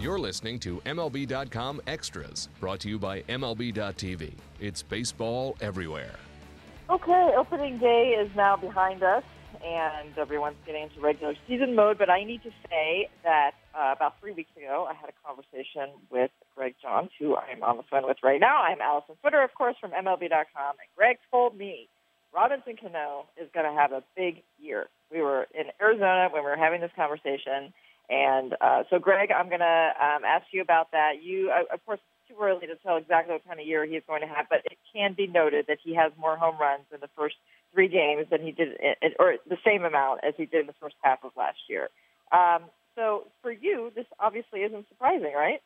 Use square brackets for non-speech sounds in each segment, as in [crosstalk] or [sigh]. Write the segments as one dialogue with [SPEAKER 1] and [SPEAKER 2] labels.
[SPEAKER 1] You're listening to MLB.com Extras, brought to you by MLB.tv. It's baseball everywhere.
[SPEAKER 2] Okay, opening day is now behind us, and everyone's getting into regular season mode. But I need to say that uh, about three weeks ago, I had a conversation with Greg Johns, who I'm on the phone with right now. I'm Alyson Footer, of course, from MLB.com, and Greg told me Robinson Cano is going to have a big year. We were in Arizona when we were having this conversation and uh, so, Greg, I'm going to um, ask you about that. You, uh, of course, it's too early to tell exactly what kind of year he's going to have, but it can be noted that he has more home runs in the first three games than he did, in, or the same amount as he did in the first half of last year. Um, so, for you, this obviously isn't surprising, right?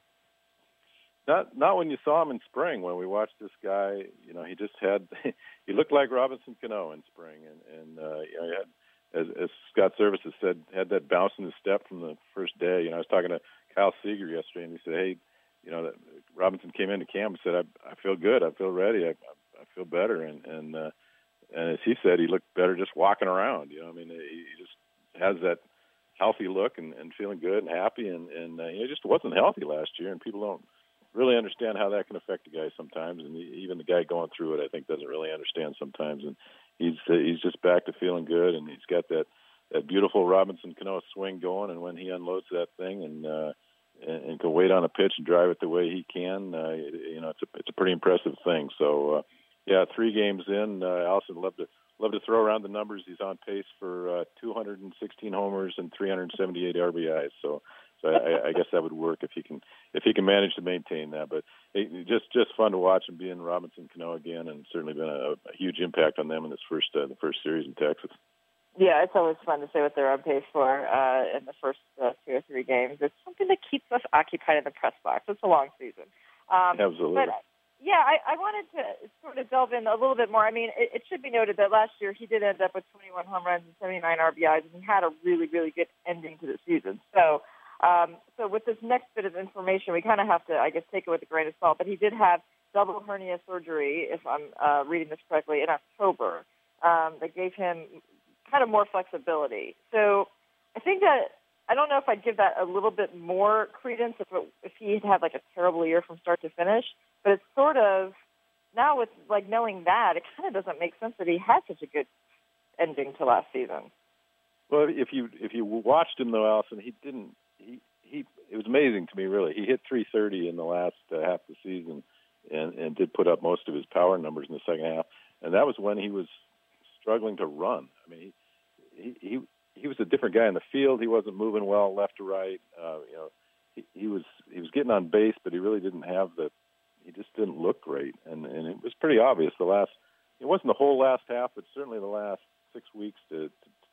[SPEAKER 3] Not not when you saw him in spring. When we watched this guy, you know, he just had [laughs] he looked like Robinson Cano in spring, and and uh, you know, he had as, as Scott Servais has said, had that bounce in his step from the first day. You know, I was talking to Kyle Seager yesterday, and he said, "Hey, you know, that Robinson came into camp and said, I, I feel good, I feel ready, I, I feel better," and and uh, and as he said, he looked better just walking around. You know, I mean, he just has that healthy look and, and feeling good and happy, and and uh, he just wasn't healthy last year, and people don't really understand how that can affect a guy sometimes, and even the guy going through it, I think, doesn't really understand sometimes, and he's uh, he's just back to feeling good, and he's got that that beautiful Robinson Cano swing going, and when he unloads that thing and uh, and, can wait on a pitch and drive it the way he can, uh, you know, it's a it's a pretty impressive thing. So, uh, yeah, three games in, uh, Alyson love to love to throw around the numbers. He's on pace for uh, 216 homers and 378 RBIs. So so I, I guess that would work if he can if he can manage to maintain that. But it, just just fun to watch him be in Robinson Cano again, and certainly been a, a huge impact on them in this first uh, the first series in Texas.
[SPEAKER 2] Yeah, it's always fun to see what they're on pace for uh, in the first uh, two or three games. It's something that keeps us occupied in the press box. It's a long season.
[SPEAKER 3] Um, Absolutely.
[SPEAKER 2] But, yeah, I, I wanted to sort of delve in a little bit more. I mean, it, it should be noted that last year he did end up with 21 home runs and 79 RBIs, and he had a really, really good ending to the season. So um, so with this next bit of information, we kind of have to, I guess, take it with a grain of salt. But he did have double hernia surgery, if I'm uh, reading this correctly, in October. Um, that gave him kind of more flexibility. So I think that I don't know if I'd give that a little bit more credence if it, if he had had like a terrible year from start to finish. But it's sort of now with like knowing that, it kind of doesn't make sense that he had such a good ending to last season.
[SPEAKER 3] Well, if you if you watched him though, Alyson, he didn't he he it was amazing to me really. He hit 330 in the last uh, half of the season, and and did put up most of his power numbers in the second half, and that was when he was struggling to run. I mean, he he he was a different guy in the field. He wasn't moving well left to right. Uh, you know, he, he was he was getting on base, but he really didn't have the. He just didn't look great, and and it was pretty obvious the last. It wasn't the whole last half, but certainly the last six weeks to, to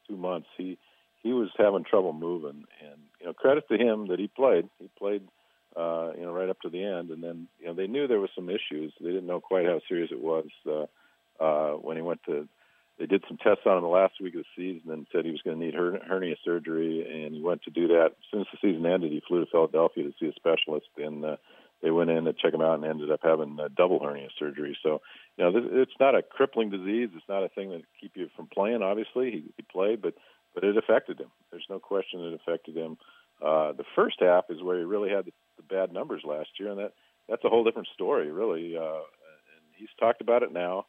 [SPEAKER 3] two months. He he was having trouble moving, and you know, credit to him that he played. He played, uh, you know, right up to the end, and then you know they knew there was some issues. They didn't know quite how serious it was uh, uh, when he went to. They did some tests on him the last week of the season and said he was going to need her- hernia surgery, and he went to do that. As soon as the season ended, he flew to Philadelphia to see a specialist, and uh, they went in to check him out and ended up having a double hernia surgery. So, you know, it's not a crippling disease. It's not a thing that keep you from playing. Obviously, he, he played, but but it affected him. There's no question it affected him. Uh, the first half is where he really had the, the bad numbers last year, and that that's a whole different story, really. Uh, and he's talked about it now,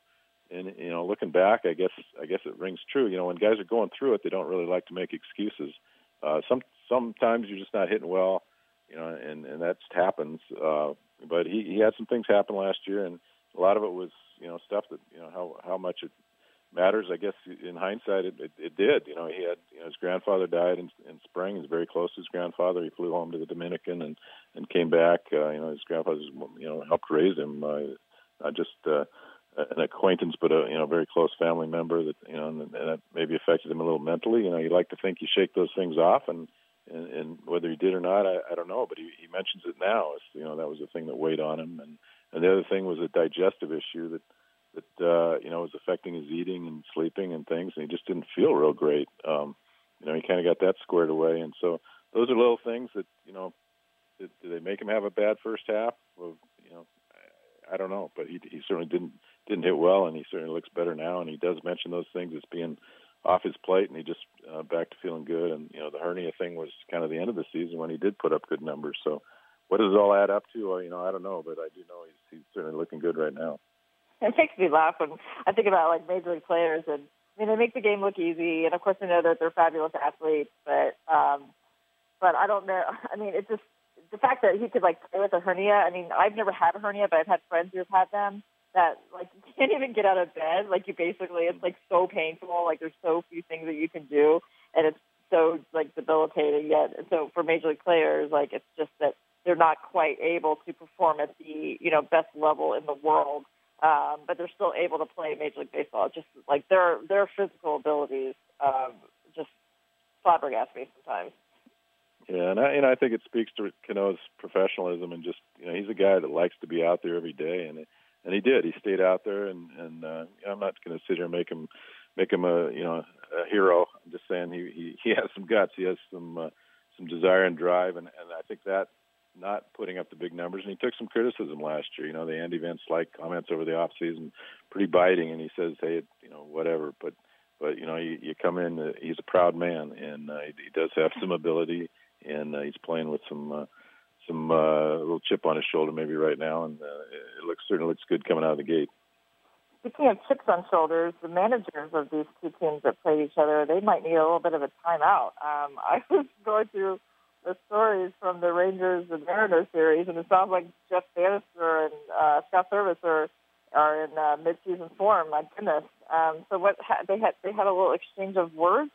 [SPEAKER 3] and you know, looking back, I guess I guess it rings true. You know, when guys are going through it, they don't really like to make excuses. Uh, some sometimes you're just not hitting well, you know, and and that happens. Uh, but he he had some things happen last year, and a lot of it was you know stuff that you know how how much it matters. I guess in hindsight, it, it, it did. You know, he had you know his grandfather died in, in spring. He's very close to his grandfather. He flew home to the Dominican and and came back. Uh, you know, his grandfather you know helped raise him. Uh, not just uh, an acquaintance, but a you know very close family member that you know and, and that maybe affected him a little mentally. You know, you like to think you shake those things off, and and, and whether he did or not, I, I don't know. But he, he mentions it now. It's, you know, that was the thing that weighed on him, and and the other thing was a digestive issue that that uh, you know was affecting his eating and sleeping and things, and he just didn't feel real great. Um, you know, he kind of got that squared away, and so those are little things that you know. Did, did they make him have a bad first half? Well, you know, I, I don't know, but he he certainly didn't didn't hit well, and he certainly looks better now. And he does mention those things as being off his plate, and he just uh, back to feeling good. And you know, the hernia thing was kind of the end of the season when he did put up good numbers. So, what does it all add up to? Well, you know, I don't know, but I do know he's he's certainly looking good right now.
[SPEAKER 2] It makes me laugh when I think about like major league players, and I mean, they make the game look easy, and of course, I know that they're fabulous athletes, but um, but I don't know. I mean, it's just the fact that he could like play with a hernia. I mean, I've never had a hernia, but I've had friends who've had them that like [laughs] you can't even get out of bed. Like you basically, it's like so painful. Like there's so few things that you can do, and it's so like debilitating. Yet, and so for major league players, like it's just that they're not quite able to perform at the you know best level in the world. Um, but they're still able to play Major League Baseball. Just like their their physical abilities, um, just flabbergast me sometimes.
[SPEAKER 3] Yeah, and I and I think it speaks to Cano's professionalism and just you know he's a guy that likes to be out there every day, and and he did. He stayed out there, and and uh, I'm not going to sit here and make him make him a you know a hero. I'm just saying he he, he has some guts. He has some uh, some desire and drive, and and I think that not putting up the big numbers. And he took some criticism last year. You know, the Andy Van Slyke comments over the off season, pretty biting, and he says, hey, you know, whatever, but. But you know, you, you come in. Uh, he's a proud man, and uh, he, he does have some ability, and uh, he's playing with some uh, some uh, little chip on his shoulder maybe right now, and uh, it looks certainly looks good coming out of the gate.
[SPEAKER 2] Speaking of chips on shoulders, the managers of these two teams that played each other, they might need a little bit of a timeout. Um, [laughs] I was going through the stories from the Rangers and Mariners series, and it sounds like Jeff Banister and uh, Scott Servais are are in uh, mid-season form. My goodness! Um, so what ha- they had they had a little exchange of words.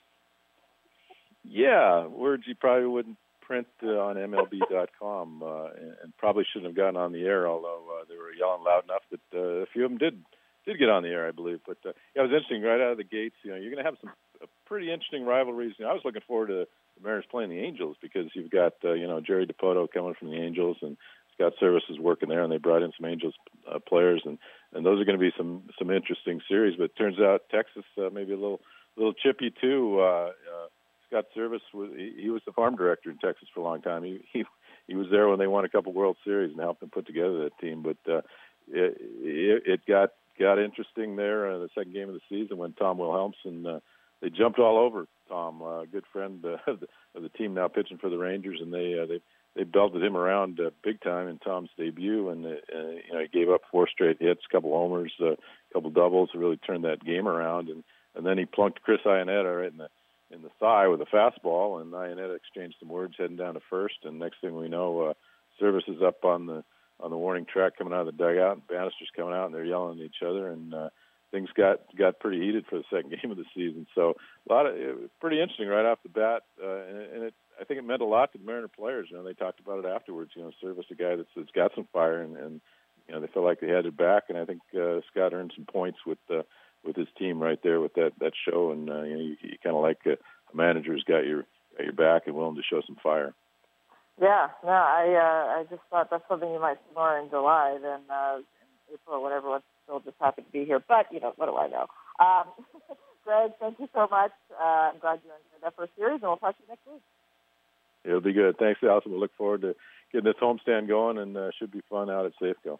[SPEAKER 3] Yeah, words you probably wouldn't print uh, on MLB.com, uh, and, and probably shouldn't have gotten on the air. Although uh, they were yelling loud enough that uh, a few of them did did get on the air, I believe. But uh, yeah, it was interesting right out of the gates. You know, you're going to have some uh, pretty interesting rivalries. You know, I was looking forward to the Mariners playing the Angels because you've got uh, you know Jerry Dipoto coming from the Angels and Scott Servais is working there, and they brought in some Angels uh, players, and and those are going to be some some interesting series. But it turns out Texas uh, maybe a little little chippy too. Uh, uh, Scott Servais was he, he was the farm director in Texas for a long time. He he he was there when they won a couple World Series and helped them put together that team. But uh, it, it, it got got interesting there in the second game of the season when Tom Wilhelmsen uh, they jumped all over Tom, a uh, good friend uh, [laughs] of, the, of the team now pitching for the Rangers, and they uh, they they belted him around big time in Tom's debut, and you know he gave up four straight hits, a couple homers, a couple doubles really turn that game around, and and then he plunked Chris Iannetta right in the in the thigh with a fastball, and Iannetta exchanged some words heading down to first, and next thing we know, uh, Servais is up on the on the warning track coming out of the dugout, and Banister's coming out, and they're yelling at each other, and uh, things got got pretty heated for the second [laughs] game of the season. So a lot of it was pretty interesting right off the bat, uh, and, and it I think it meant a lot to the Mariner players. You know, they talked about it afterwards. You know, Servais a guy that's, that's got some fire, and, and you know they felt like they had it back, and I think uh, Scott earned some points with. Uh, with his team right there with that that show, and uh, you know you, you kind of like uh, a manager's got your got your back and willing to show some fire.
[SPEAKER 2] Yeah, no, I uh, I just thought that's something you might see more in July than uh, April when everyone's still just happy to be here. But you know, what do I know? Um, [laughs] Greg, thank you so much. Uh, I'm glad you enjoyed that first series, and we'll talk to you next week.
[SPEAKER 3] It'll be good. Thanks, Alyson. We'll look forward to getting this homestand going, and uh, should be fun out at Safeco.